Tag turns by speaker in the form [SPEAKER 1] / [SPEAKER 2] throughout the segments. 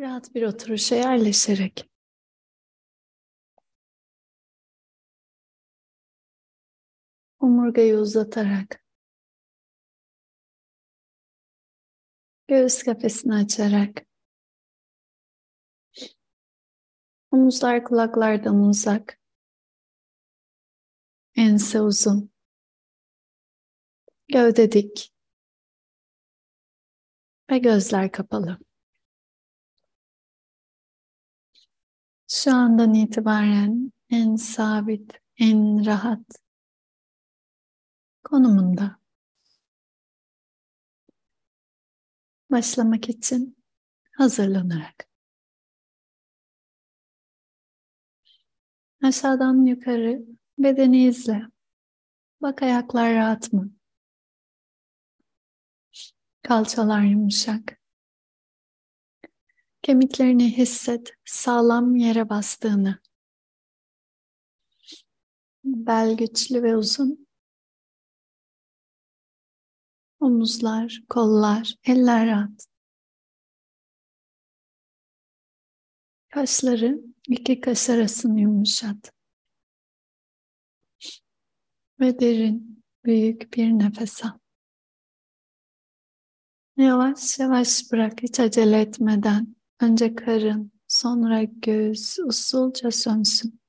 [SPEAKER 1] Rahat bir oturuşa yerleşerek. Omurgayı uzatarak. Göğüs kafesini açarak. Omuzlar kulaklardan uzak. Ense uzun. Gövde dik. Ve gözler kapalı. Şu andan itibaren en sabit, en rahat konumunda başlamak için hazırlanarak aşağıdan yukarı bedeni izle. Bak ayaklar rahat mı? Kalçalar yumuşak. Kemiklerini hisset, sağlam yere bastığını. Bel güçlü ve uzun. Omuzlar, kollar, eller rahat. Kaşları iki kaş arasını yumuşat. Ve derin, büyük bir nefes al. Yavaş yavaş bırak hiç acele etmeden. Önce karın, sonra göğüs usulca sönsün.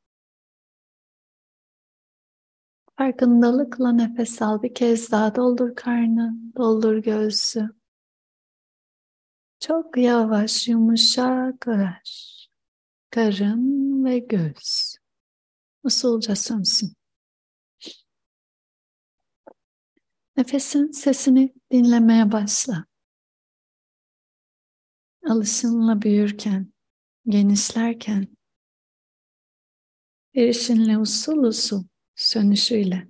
[SPEAKER 1] Farkındalıkla nefes al. Bir kez daha doldur karnı, doldur göğsü. Çok yavaş, yumuşak ver. Karın ve göğüs. Usulca sönsün. Nefesin sesini dinlemeye başla alışınla büyürken, genişlerken, erişinle usul usul sönüşüyle.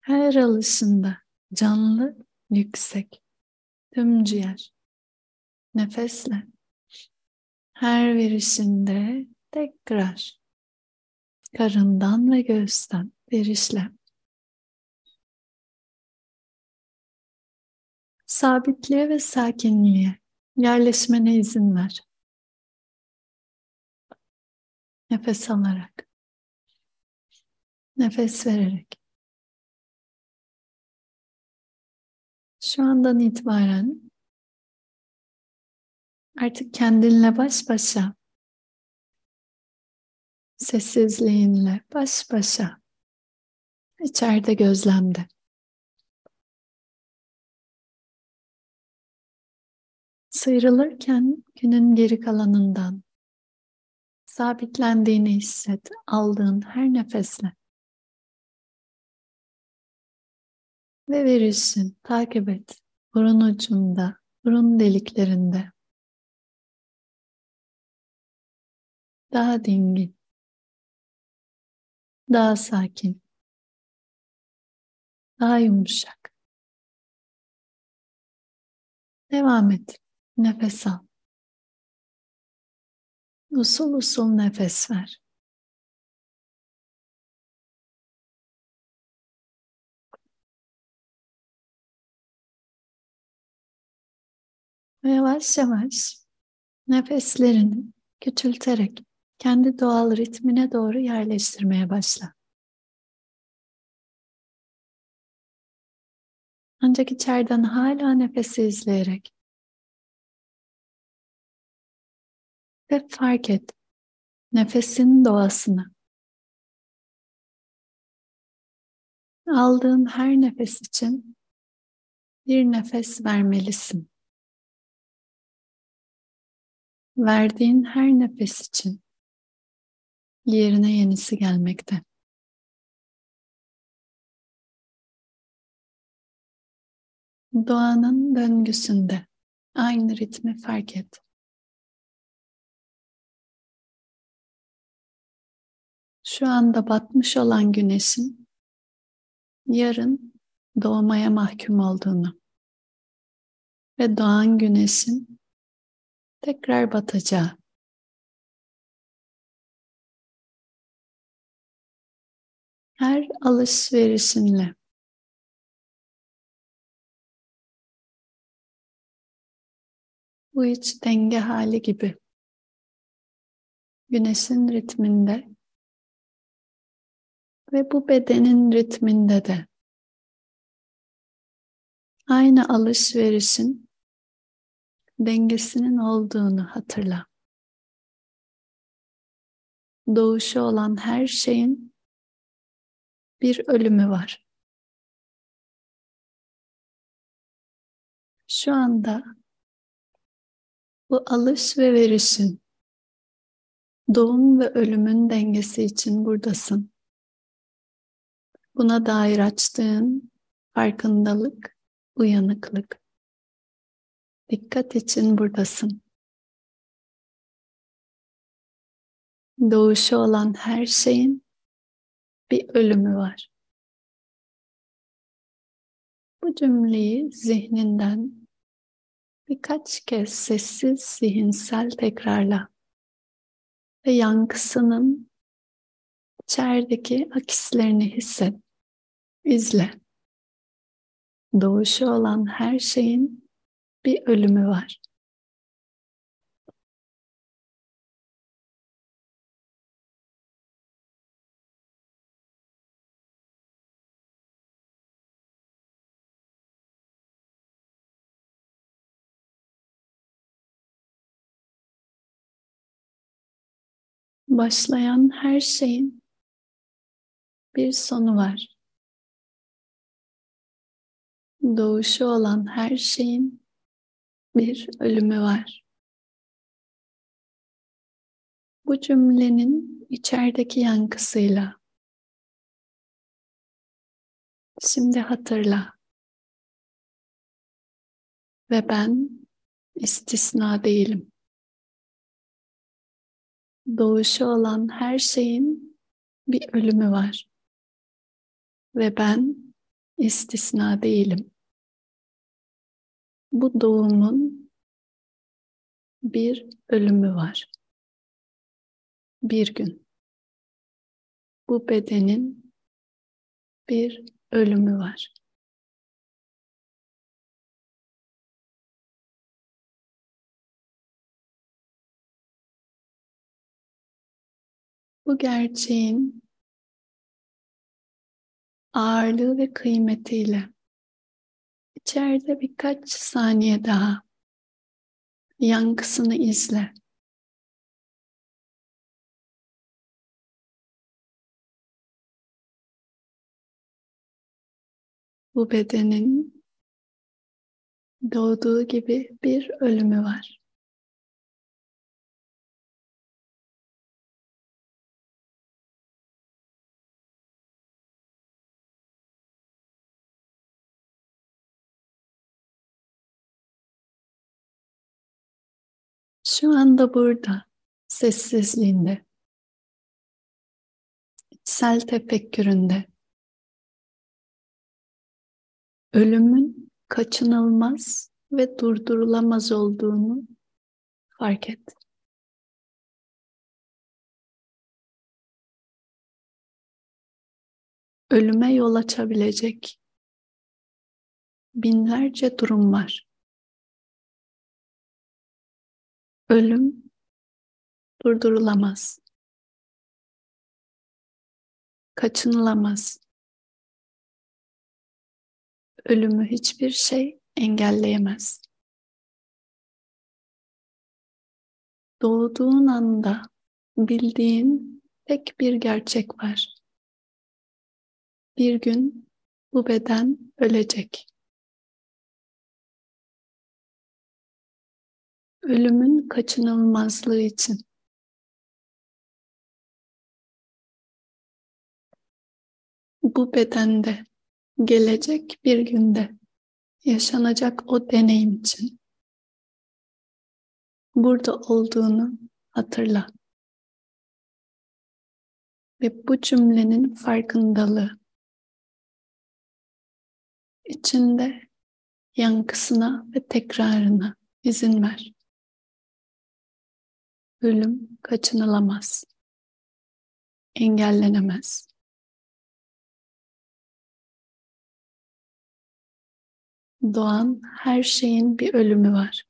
[SPEAKER 1] Her alışında canlı, yüksek, tüm ciğer, nefesle. Her verişinde tekrar karından ve göğüsten verişle Sabitliğe ve sakinliğe yerleşmene izin ver. Nefes alarak, nefes vererek. Şu andan itibaren artık kendinle baş başa, sessizliğinle baş başa, içeride gözlemde. Sıyrılırken günün geri kalanından sabitlendiğini hisset aldığın her nefesle. Ve verirsin, takip et. Burun ucunda, burun deliklerinde. Daha dingin. Daha sakin. Daha yumuşak. Devam et. Nefes al. Usul usul nefes ver. Ve yavaş yavaş nefeslerini küçülterek kendi doğal ritmine doğru yerleştirmeye başla. Ancak içeriden hala nefesi izleyerek ve fark et nefesin doğasını. Aldığın her nefes için bir nefes vermelisin. Verdiğin her nefes için yerine yenisi gelmekte. Doğanın döngüsünde aynı ritmi fark et. Şu anda batmış olan güneşin yarın doğmaya mahkum olduğunu ve doğan güneşin tekrar batacağı. Her alışverişinle bu iç denge hali gibi güneşin ritminde ve bu bedenin ritminde de aynı alışverişin dengesinin olduğunu hatırla. Doğuşu olan her şeyin bir ölümü var. Şu anda bu alış ve verişin doğum ve ölümün dengesi için buradasın. Buna dair açtığın farkındalık, uyanıklık. Dikkat için buradasın. Doğuşu olan her şeyin bir ölümü var. Bu cümleyi zihninden birkaç kez sessiz zihinsel tekrarla ve yankısının içerideki akislerini hisset, izle. Doğuşu olan her şeyin bir ölümü var. başlayan her şeyin bir sonu var. Doğuşu olan her şeyin bir ölümü var. Bu cümlenin içerideki yankısıyla şimdi hatırla. Ve ben istisna değilim doğuşu olan her şeyin bir ölümü var. Ve ben istisna değilim. Bu doğumun bir ölümü var. Bir gün. Bu bedenin bir ölümü var. bu gerçeğin ağırlığı ve kıymetiyle içeride birkaç saniye daha yankısını izle. Bu bedenin doğduğu gibi bir ölümü var. Şu anda burada, sessizliğinde, içsel tefekküründe, ölümün kaçınılmaz ve durdurulamaz olduğunu fark et. Ölüme yol açabilecek binlerce durum var. Ölüm durdurulamaz. Kaçınılamaz. Ölümü hiçbir şey engelleyemez. Doğduğun anda bildiğin tek bir gerçek var. Bir gün bu beden ölecek. Ölümün kaçınılmazlığı için. Bu bedende gelecek bir günde yaşanacak o deneyim için burada olduğunu hatırla. Ve bu cümlenin farkındalığı içinde yankısına ve tekrarına izin ver. Ölüm kaçınılamaz. Engellenemez. Doğan her şeyin bir ölümü var.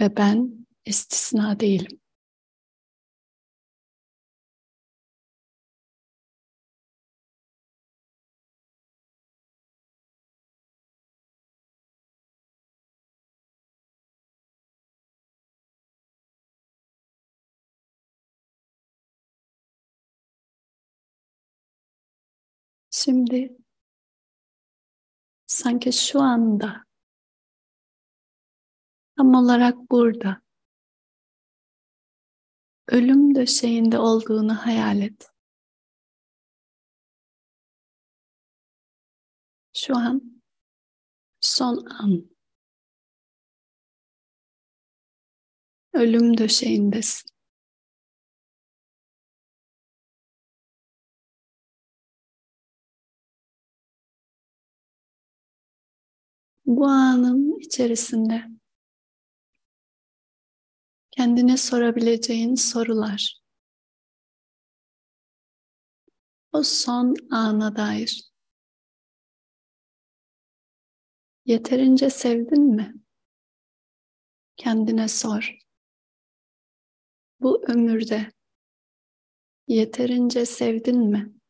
[SPEAKER 1] Ve ben istisna değilim. Şimdi sanki şu anda tam olarak burada ölüm döşeğinde olduğunu hayal et. Şu an son an. Ölüm döşeğindesin. Bu anın içerisinde kendine sorabileceğin sorular. O son ana dair. Yeterince sevdin mi? Kendine sor. Bu ömürde yeterince sevdin mi?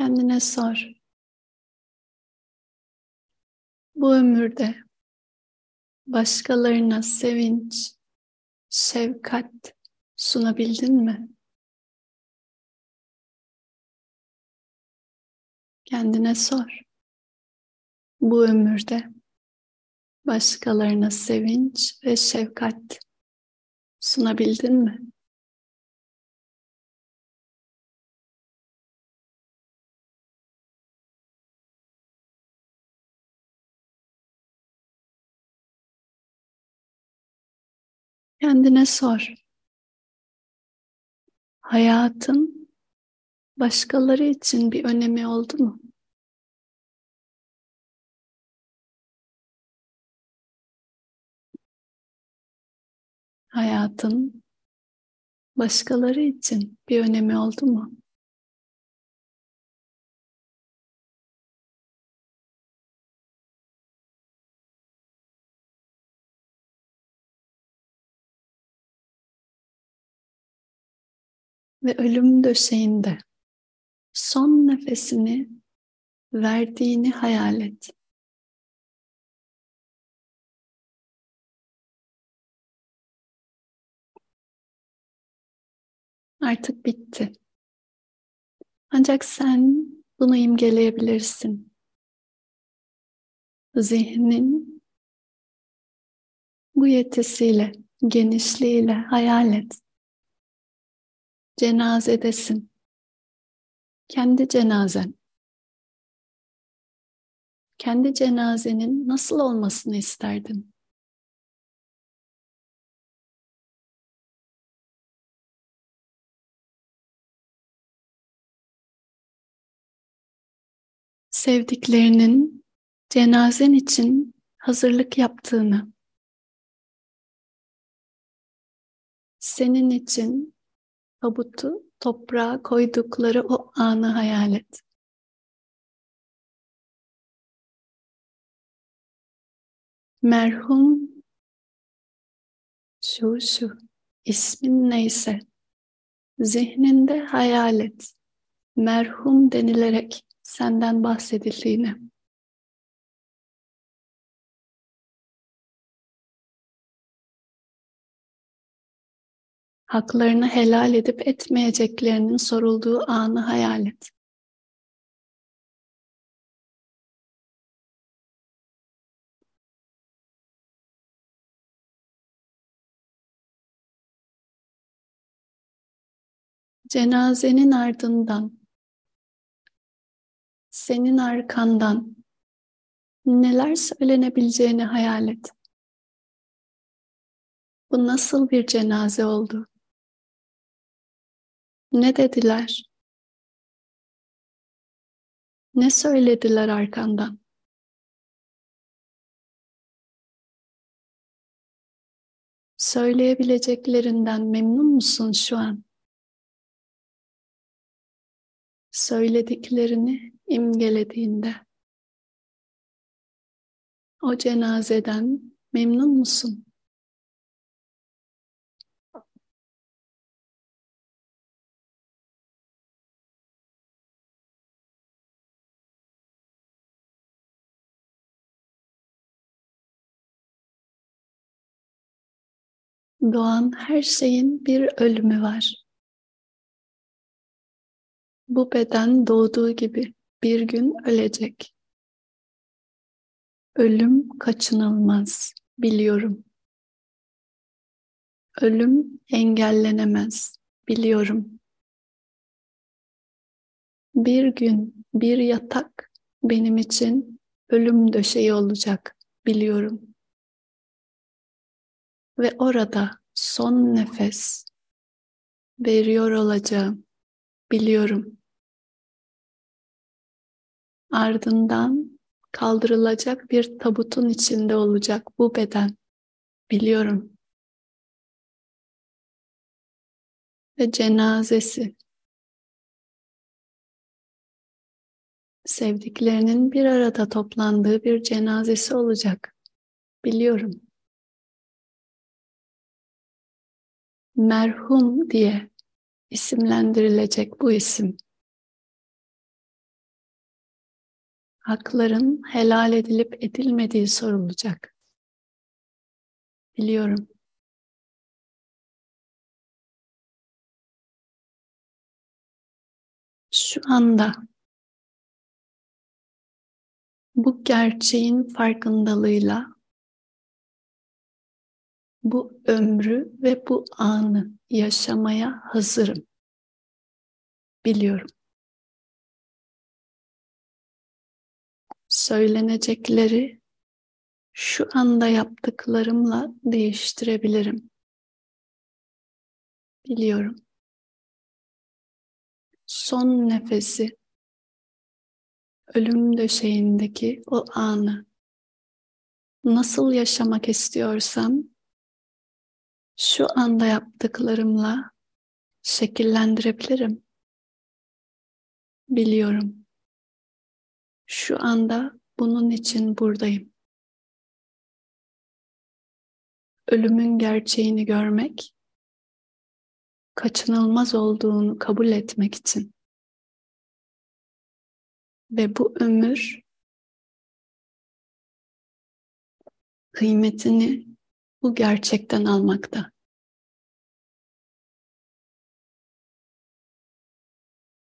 [SPEAKER 1] Kendine sor. Bu ömürde başkalarına sevinç, şefkat sunabildin mi? Kendine sor. Bu ömürde başkalarına sevinç ve şefkat sunabildin mi? Kendine sor. Hayatın başkaları için bir önemi oldu mu? Hayatın başkaları için bir önemi oldu mu? Ve ölüm döşeğinde son nefesini verdiğini hayal et. Artık bitti. Ancak sen bunu imgeleyebilirsin. Zihnin bu yetisiyle, genişliğiyle hayal et cenazedesin. Kendi cenazen. Kendi cenazenin nasıl olmasını isterdin? Sevdiklerinin cenazen için hazırlık yaptığını, senin için tabutu toprağa koydukları o anı hayal et. Merhum şu şu ismin neyse zihninde hayal et. Merhum denilerek senden bahsedildiğini. Haklarını helal edip etmeyeceklerinin sorulduğu anı hayal et. Cenazenin ardından, senin arkandan neler söylenebileceğini hayal et. Bu nasıl bir cenaze oldu? Ne dediler? Ne söylediler arkandan? Söyleyebileceklerinden memnun musun şu an? söylediklerini imgelediğinde o cenazeden memnun musun? Doğan her şeyin bir ölümü var. Bu beden doğduğu gibi bir gün ölecek. Ölüm kaçınılmaz, biliyorum. Ölüm engellenemez, biliyorum. Bir gün bir yatak benim için ölüm döşeği olacak, biliyorum. Ve orada son nefes veriyor olacağım, biliyorum. Ardından kaldırılacak bir tabutun içinde olacak bu beden. Biliyorum. Ve cenazesi. Sevdiklerinin bir arada toplandığı bir cenazesi olacak. Biliyorum. Merhum diye isimlendirilecek bu isim. hakların helal edilip edilmediği sorulacak. Biliyorum. Şu anda bu gerçeğin farkındalığıyla bu ömrü ve bu anı yaşamaya hazırım. Biliyorum. söylenecekleri şu anda yaptıklarımla değiştirebilirim. Biliyorum. Son nefesi ölüm döşeğindeki o anı nasıl yaşamak istiyorsam şu anda yaptıklarımla şekillendirebilirim. Biliyorum. Şu anda bunun için buradayım. Ölümün gerçeğini görmek, kaçınılmaz olduğunu kabul etmek için. Ve bu ömür kıymetini bu gerçekten almakta.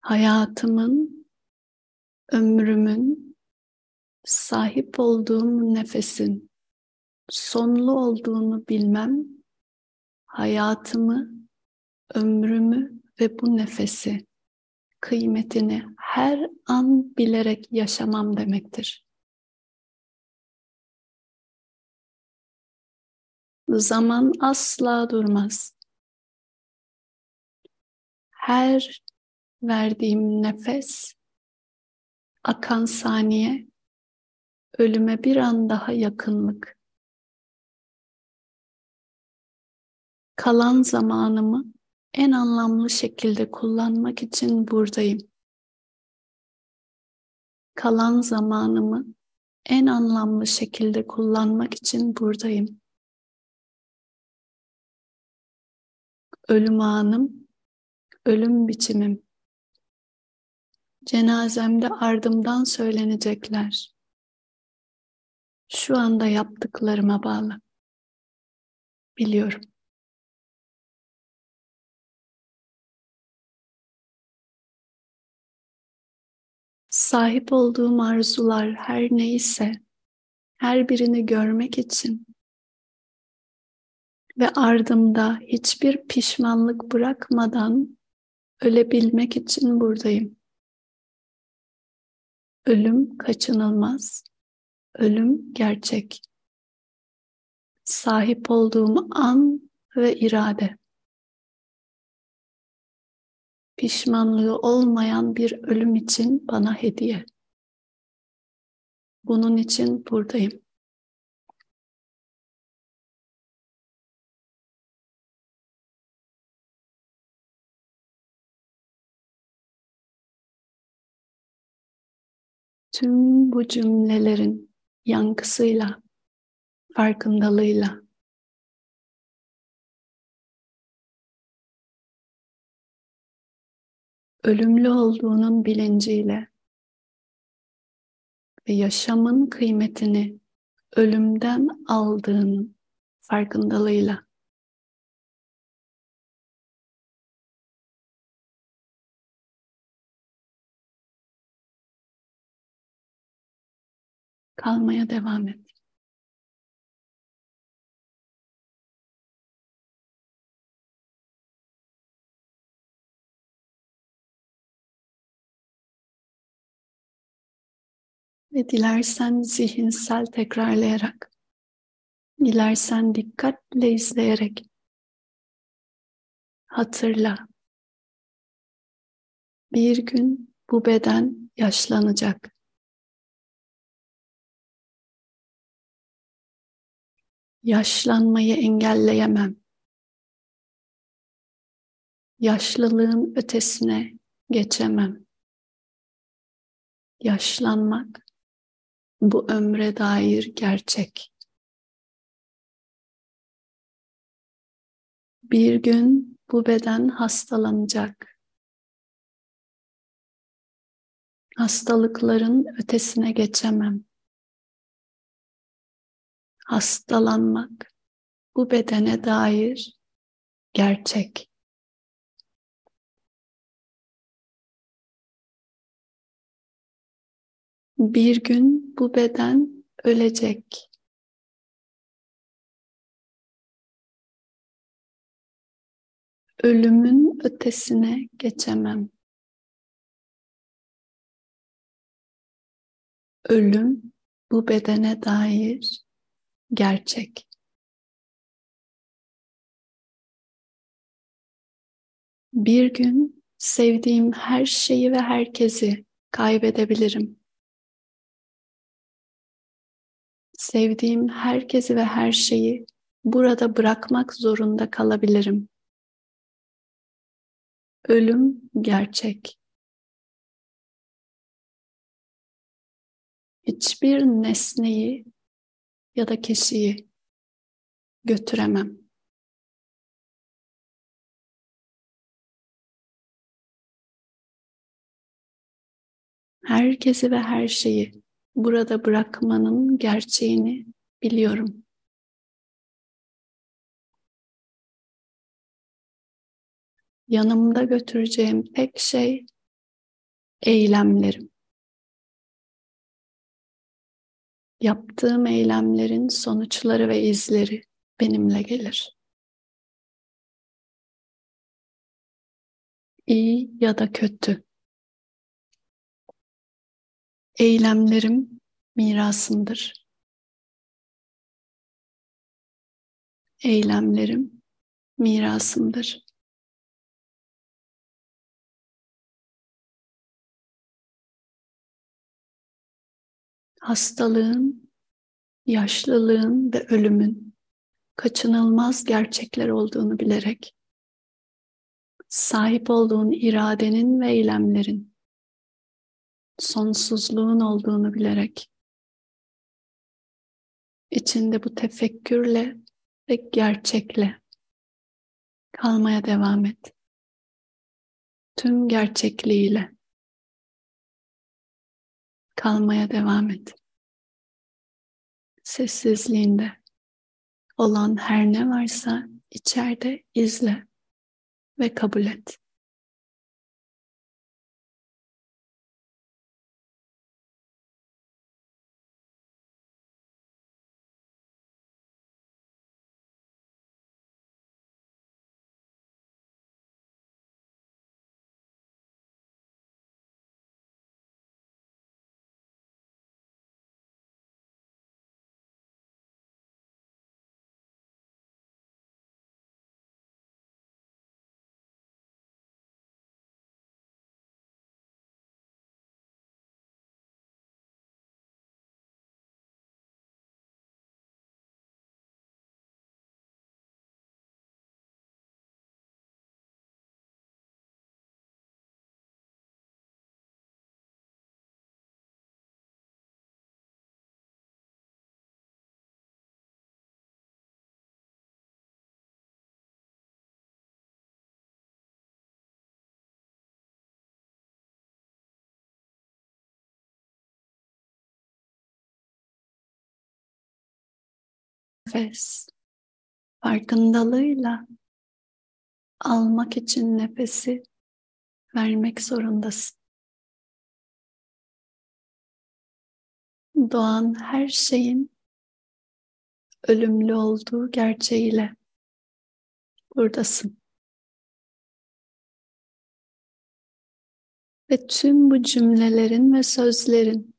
[SPEAKER 1] Hayatımın ömrümün sahip olduğum nefesin sonlu olduğunu bilmem hayatımı, ömrümü ve bu nefesi kıymetini her an bilerek yaşamam demektir. Zaman asla durmaz. Her verdiğim nefes akan saniye, ölüme bir an daha yakınlık. Kalan zamanımı en anlamlı şekilde kullanmak için buradayım. Kalan zamanımı en anlamlı şekilde kullanmak için buradayım. Ölüm anım, ölüm biçimim. Cenazemde ardımdan söylenecekler. Şu anda yaptıklarıma bağlı. Biliyorum. Sahip olduğum arzular her neyse her birini görmek için ve ardımda hiçbir pişmanlık bırakmadan ölebilmek için buradayım. Ölüm kaçınılmaz. Ölüm gerçek. Sahip olduğum an ve irade. Pişmanlığı olmayan bir ölüm için bana hediye. Bunun için buradayım. Tüm bu cümlelerin yankısıyla, farkındalığıyla. Ölümlü olduğunun bilinciyle ve yaşamın kıymetini ölümden aldığının farkındalığıyla kalmaya devam et. Ve dilersen zihinsel tekrarlayarak, dilersen dikkatle izleyerek hatırla. Bir gün bu beden yaşlanacak. Yaşlanmayı engelleyemem. Yaşlılığın ötesine geçemem. Yaşlanmak bu ömre dair gerçek. Bir gün bu beden hastalanacak. Hastalıkların ötesine geçemem. Hastalanmak bu bedene dair gerçek. Bir gün bu beden ölecek. Ölümün ötesine geçemem. Ölüm bu bedene dair gerçek. Bir gün sevdiğim her şeyi ve herkesi kaybedebilirim. sevdiğim herkesi ve her şeyi burada bırakmak zorunda kalabilirim. Ölüm gerçek. Hiçbir nesneyi ya da kişiyi götüremem. Herkesi ve her şeyi burada bırakmanın gerçeğini biliyorum. Yanımda götüreceğim tek şey eylemlerim. Yaptığım eylemlerin sonuçları ve izleri benimle gelir. İyi ya da kötü. Eylemlerim mirasımdır. Eylemlerim mirasımdır. Hastalığın, yaşlılığın ve ölümün kaçınılmaz gerçekler olduğunu bilerek sahip olduğun iradenin ve eylemlerin sonsuzluğun olduğunu bilerek içinde bu tefekkürle ve gerçekle kalmaya devam et. Tüm gerçekliğiyle kalmaya devam et. Sessizliğinde olan her ne varsa içeride izle ve kabul et. Nefes farkındalığıyla almak için nefesi vermek zorundasın. Doğan her şeyin ölümlü olduğu gerçeğiyle buradasın. Ve tüm bu cümlelerin ve sözlerin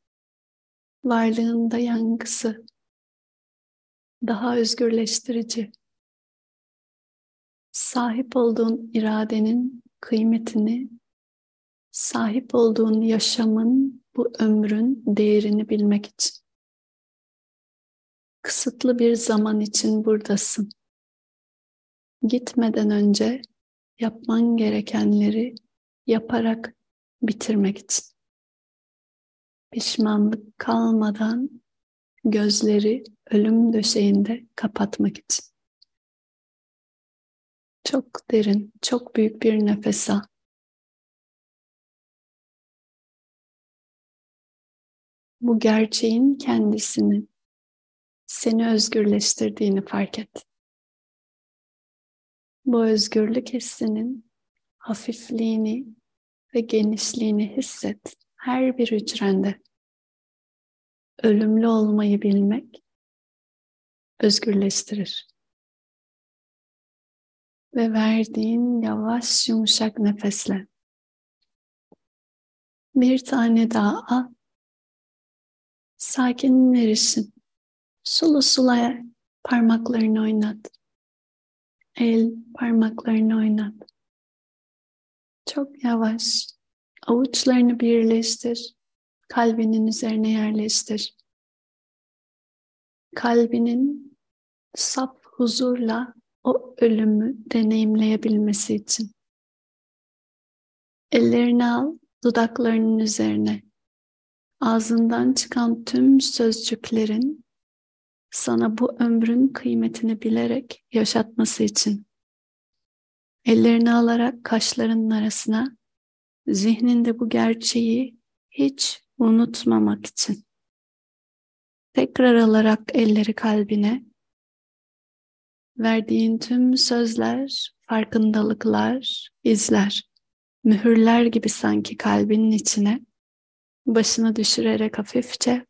[SPEAKER 1] varlığında yankısı daha özgürleştirici. Sahip olduğun iradenin kıymetini, sahip olduğun yaşamın, bu ömrün değerini bilmek için. Kısıtlı bir zaman için buradasın. Gitmeden önce yapman gerekenleri yaparak bitirmek için. Pişmanlık kalmadan gözleri ölüm döşeğinde kapatmak için. Çok derin, çok büyük bir nefes al. Bu gerçeğin kendisini seni özgürleştirdiğini fark et. Bu özgürlük hissinin hafifliğini ve genişliğini hisset her bir hücrende. Ölümlü olmayı bilmek özgürleştirir. Ve verdiğin yavaş yumuşak nefesle bir tane daha al. Sakinleşin. Sulu sula parmaklarını oynat. El parmaklarını oynat. Çok yavaş. Avuçlarını birleştir. Kalbinin üzerine yerleştir. Kalbinin saf huzurla o ölümü deneyimleyebilmesi için. Ellerini al dudaklarının üzerine. Ağzından çıkan tüm sözcüklerin sana bu ömrün kıymetini bilerek yaşatması için. Ellerini alarak kaşlarının arasına zihninde bu gerçeği hiç unutmamak için. Tekrar alarak elleri kalbine. Verdiğin tüm sözler, farkındalıklar, izler, mühürler gibi sanki kalbinin içine. Başını düşürerek hafifçe.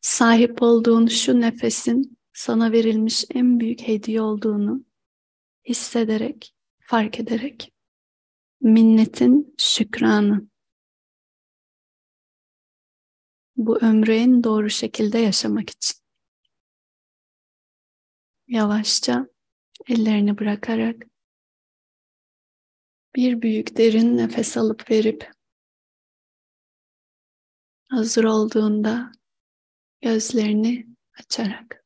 [SPEAKER 1] Sahip olduğun şu nefesin sana verilmiş en büyük hediye olduğunu hissederek, fark ederek. Minnetin şükranı. Bu ömrü doğru şekilde yaşamak için. Yavaşça ellerini bırakarak bir büyük derin nefes alıp verip hazır olduğunda gözlerini açarak